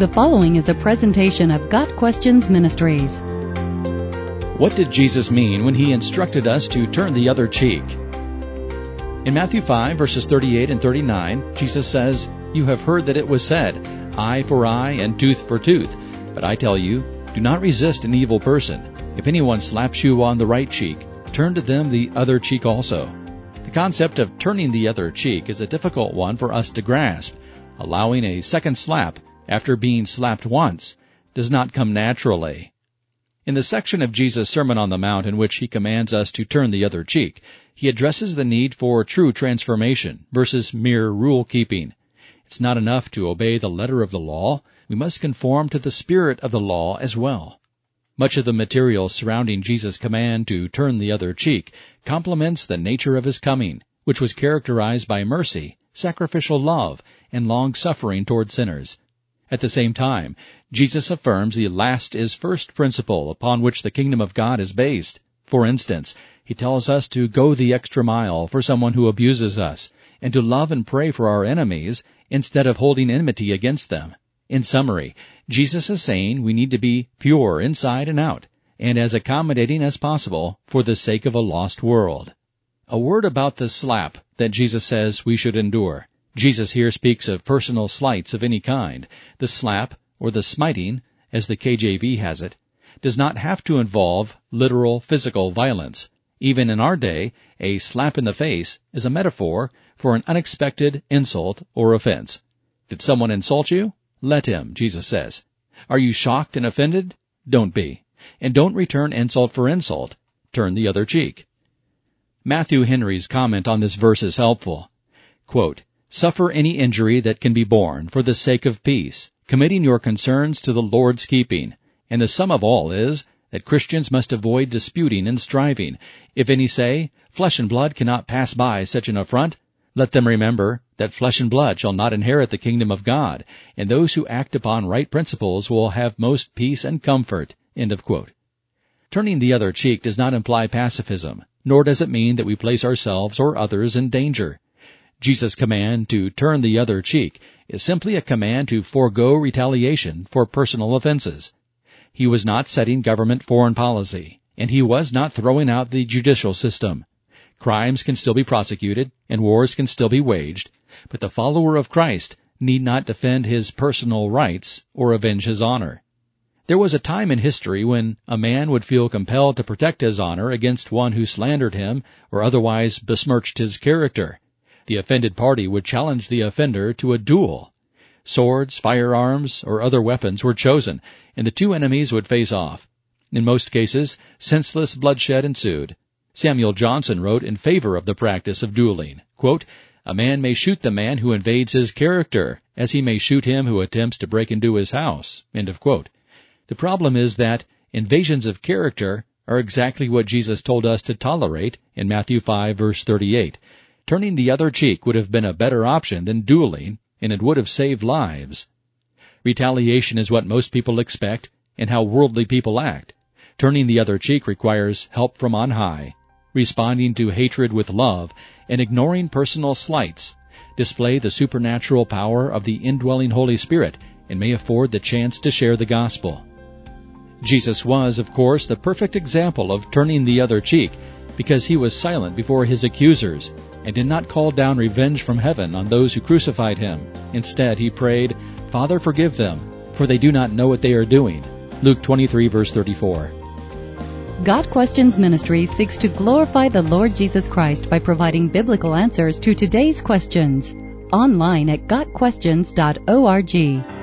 The following is a presentation of Got Questions Ministries. What did Jesus mean when he instructed us to turn the other cheek? In Matthew 5 verses 38 and 39, Jesus says, You have heard that it was said, eye for eye and tooth for tooth. But I tell you, do not resist an evil person. If anyone slaps you on the right cheek, turn to them the other cheek also. The concept of turning the other cheek is a difficult one for us to grasp. Allowing a second slap after being slapped once does not come naturally. In the section of Jesus' Sermon on the Mount in which he commands us to turn the other cheek, he addresses the need for true transformation versus mere rule keeping. It's not enough to obey the letter of the law. We must conform to the spirit of the law as well. Much of the material surrounding Jesus' command to turn the other cheek complements the nature of his coming, which was characterized by mercy, sacrificial love, and long suffering toward sinners. At the same time, Jesus affirms the last is first principle upon which the kingdom of God is based. For instance, he tells us to go the extra mile for someone who abuses us, and to love and pray for our enemies instead of holding enmity against them. In summary, Jesus is saying we need to be pure inside and out, and as accommodating as possible for the sake of a lost world. A word about the slap that Jesus says we should endure. Jesus here speaks of personal slights of any kind. The slap, or the smiting, as the KJV has it, does not have to involve literal physical violence. Even in our day, a slap in the face is a metaphor for an unexpected insult or offense. Did someone insult you? Let him, Jesus says. Are you shocked and offended? Don't be. And don't return insult for insult. Turn the other cheek. Matthew Henry's comment on this verse is helpful. Quote, Suffer any injury that can be borne for the sake of peace, committing your concerns to the Lord's keeping. And the sum of all is that Christians must avoid disputing and striving. If any say, Flesh and blood cannot pass by such an affront, let them remember that flesh and blood shall not inherit the kingdom of God, and those who act upon right principles will have most peace and comfort. Turning the other cheek does not imply pacifism, nor does it mean that we place ourselves or others in danger. Jesus' command to turn the other cheek is simply a command to forego retaliation for personal offenses. He was not setting government foreign policy, and he was not throwing out the judicial system. Crimes can still be prosecuted, and wars can still be waged, but the follower of Christ need not defend his personal rights or avenge his honor. There was a time in history when a man would feel compelled to protect his honor against one who slandered him or otherwise besmirched his character. The offended party would challenge the offender to a duel. Swords, firearms, or other weapons were chosen, and the two enemies would face off. In most cases, senseless bloodshed ensued. Samuel Johnson wrote in favor of the practice of dueling. Quote, a man may shoot the man who invades his character, as he may shoot him who attempts to break into his house. The problem is that invasions of character are exactly what Jesus told us to tolerate in Matthew 5 verse 38. Turning the other cheek would have been a better option than dueling, and it would have saved lives. Retaliation is what most people expect and how worldly people act. Turning the other cheek requires help from on high. Responding to hatred with love and ignoring personal slights display the supernatural power of the indwelling Holy Spirit and may afford the chance to share the gospel. Jesus was, of course, the perfect example of turning the other cheek because he was silent before his accusers and did not call down revenge from heaven on those who crucified him. Instead, he prayed, Father, forgive them, for they do not know what they are doing. Luke 23 verse 34. Got Questions Ministry seeks to glorify the Lord Jesus Christ by providing biblical answers to today's questions. Online at GotQuestions.org.